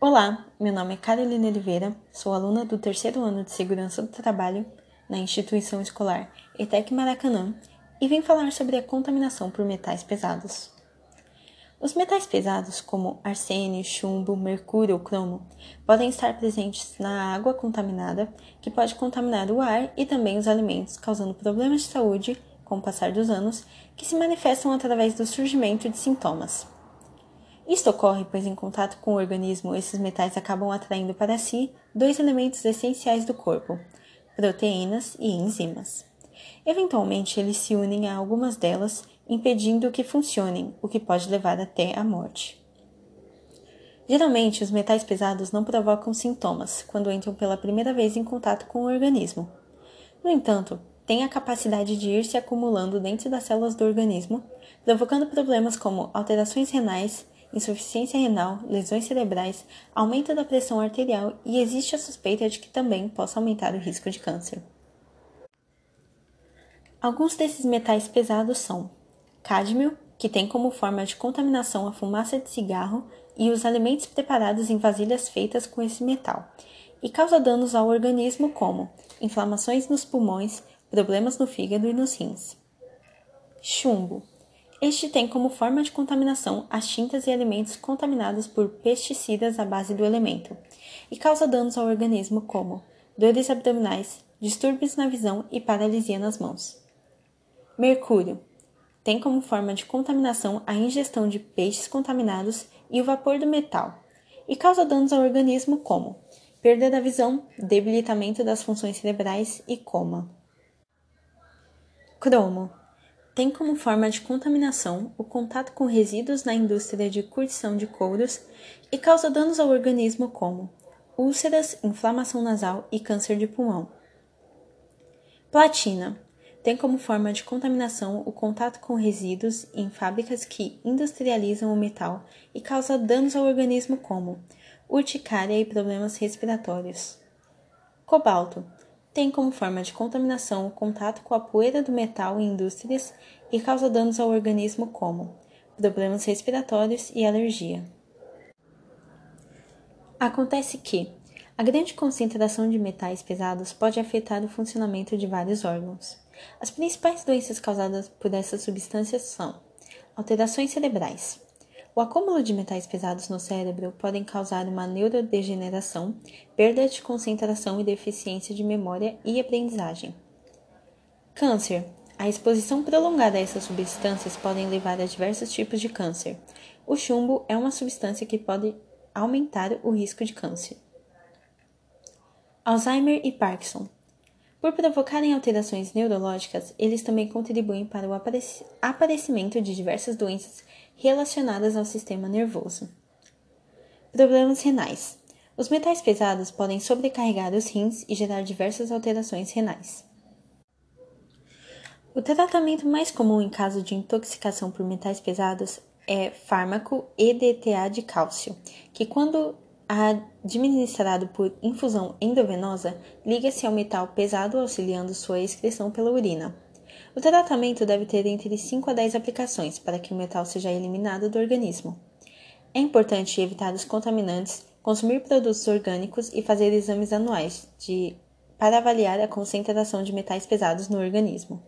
Olá, meu nome é Carolina Oliveira, sou aluna do terceiro ano de Segurança do Trabalho na instituição escolar ETEC Maracanã e vim falar sobre a contaminação por metais pesados. Os metais pesados, como arsênio, chumbo, mercúrio ou cromo, podem estar presentes na água contaminada, que pode contaminar o ar e também os alimentos, causando problemas de saúde com o passar dos anos, que se manifestam através do surgimento de sintomas. Isto ocorre pois, em contato com o organismo, esses metais acabam atraindo para si dois elementos essenciais do corpo, proteínas e enzimas. Eventualmente, eles se unem a algumas delas impedindo que funcionem, o que pode levar até a morte. Geralmente, os metais pesados não provocam sintomas quando entram pela primeira vez em contato com o organismo. No entanto, têm a capacidade de ir se acumulando dentro das células do organismo, provocando problemas como alterações renais, insuficiência renal, lesões cerebrais, aumento da pressão arterial e existe a suspeita de que também possa aumentar o risco de câncer. Alguns desses metais pesados são cádmio, que tem como forma de contaminação a fumaça de cigarro e os alimentos preparados em vasilhas feitas com esse metal, e causa danos ao organismo como inflamações nos pulmões, problemas no fígado e nos rins. Chumbo. Este tem como forma de contaminação as tintas e alimentos contaminados por pesticidas à base do elemento, e causa danos ao organismo como dores abdominais, distúrbios na visão e paralisia nas mãos. Mercúrio tem como forma de contaminação a ingestão de peixes contaminados e o vapor do metal, e causa danos ao organismo como perda da visão, debilitamento das funções cerebrais e coma. Cromo tem como forma de contaminação o contato com resíduos na indústria de curtição de couros e causa danos ao organismo como úlceras, inflamação nasal e câncer de pulmão. Platina tem como forma de contaminação o contato com resíduos em fábricas que industrializam o metal e causa danos ao organismo como urticária e problemas respiratórios. Cobalto tem como forma de contaminação o contato com a poeira do metal em indústrias e causa danos ao organismo como problemas respiratórios e alergia. Acontece que a grande concentração de metais pesados pode afetar o funcionamento de vários órgãos. As principais doenças causadas por essas substâncias são alterações cerebrais. O acúmulo de metais pesados no cérebro podem causar uma neurodegeneração, perda de concentração e deficiência de memória e aprendizagem. Câncer. A exposição prolongada a essas substâncias podem levar a diversos tipos de câncer. O chumbo é uma substância que pode aumentar o risco de câncer. Alzheimer e Parkinson. Por provocarem alterações neurológicas, eles também contribuem para o aparecimento de diversas doenças relacionadas ao sistema nervoso. Problemas renais. Os metais pesados podem sobrecarregar os rins e gerar diversas alterações renais. O tratamento mais comum em caso de intoxicação por metais pesados é fármaco EDTA de cálcio, que quando administrado por infusão endovenosa, liga-se ao metal pesado auxiliando sua excreção pela urina. O tratamento deve ter entre 5 a 10 aplicações para que o metal seja eliminado do organismo. É importante evitar os contaminantes, consumir produtos orgânicos e fazer exames anuais de, para avaliar a concentração de metais pesados no organismo.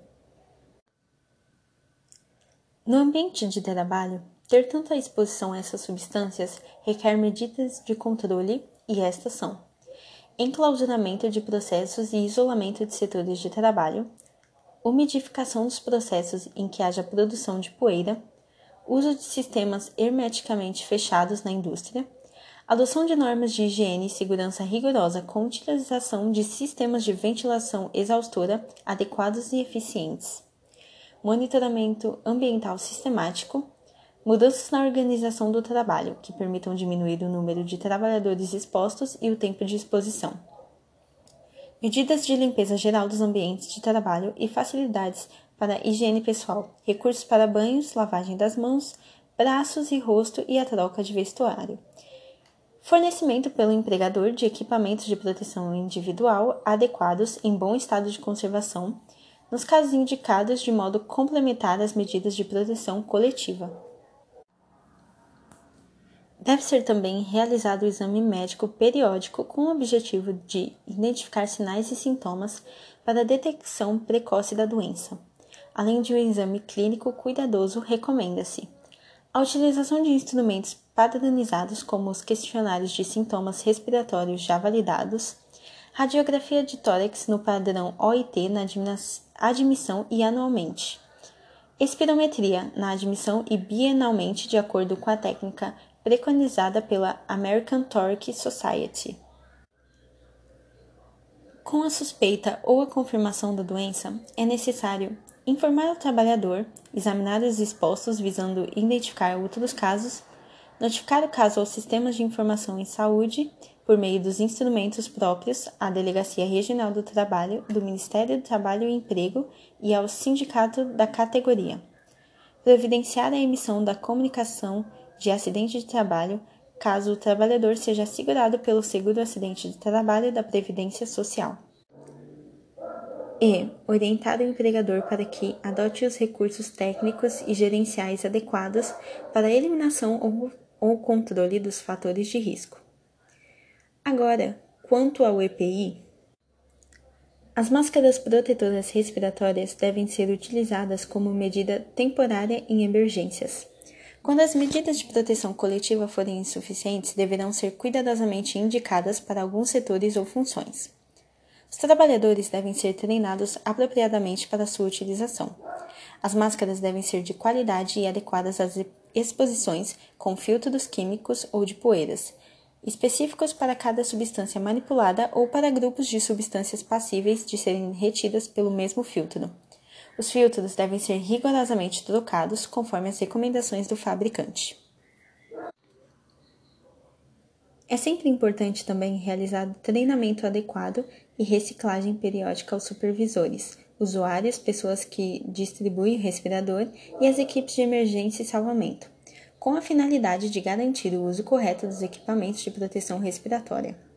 No ambiente de trabalho, ter tanta exposição a essas substâncias requer medidas de controle e estas são: enclausuramento de processos e isolamento de setores de trabalho, umidificação dos processos em que haja produção de poeira, uso de sistemas hermeticamente fechados na indústria, adoção de normas de higiene e segurança rigorosa com utilização de sistemas de ventilação exaustora adequados e eficientes, monitoramento ambiental sistemático, Mudanças na organização do trabalho, que permitam diminuir o número de trabalhadores expostos e o tempo de exposição. Medidas de limpeza geral dos ambientes de trabalho e facilidades para higiene pessoal, recursos para banhos, lavagem das mãos, braços e rosto e a troca de vestuário. Fornecimento pelo empregador de equipamentos de proteção individual adequados em bom estado de conservação, nos casos indicados de modo complementar às medidas de proteção coletiva. Deve ser também realizado o exame médico periódico com o objetivo de identificar sinais e sintomas para a detecção precoce da doença. Além de um exame clínico cuidadoso, recomenda-se a utilização de instrumentos padronizados como os questionários de sintomas respiratórios já validados, radiografia de tórax no padrão OIT na admissão e anualmente, espirometria na admissão e bienalmente de acordo com a técnica preconizada pela American Thoracic Society. Com a suspeita ou a confirmação da doença, é necessário informar o trabalhador, examinar os expostos visando identificar outros casos, notificar o caso aos sistemas de informação em saúde por meio dos instrumentos próprios à Delegacia Regional do Trabalho do Ministério do Trabalho e Emprego e ao sindicato da categoria. Providenciar a emissão da comunicação de acidente de trabalho, caso o trabalhador seja assegurado pelo seguro acidente de trabalho da Previdência Social. E orientar o empregador para que adote os recursos técnicos e gerenciais adequados para a eliminação ou, ou controle dos fatores de risco. Agora, quanto ao EPI, as máscaras protetoras respiratórias devem ser utilizadas como medida temporária em emergências. Quando as medidas de proteção coletiva forem insuficientes, deverão ser cuidadosamente indicadas para alguns setores ou funções. Os trabalhadores devem ser treinados apropriadamente para sua utilização. As máscaras devem ser de qualidade e adequadas às exposições com filtros químicos ou de poeiras, específicos para cada substância manipulada ou para grupos de substâncias passíveis de serem retidas pelo mesmo filtro. Os filtros devem ser rigorosamente trocados conforme as recomendações do fabricante. É sempre importante também realizar treinamento adequado e reciclagem periódica aos supervisores, usuários, pessoas que distribuem o respirador e as equipes de emergência e salvamento, com a finalidade de garantir o uso correto dos equipamentos de proteção respiratória.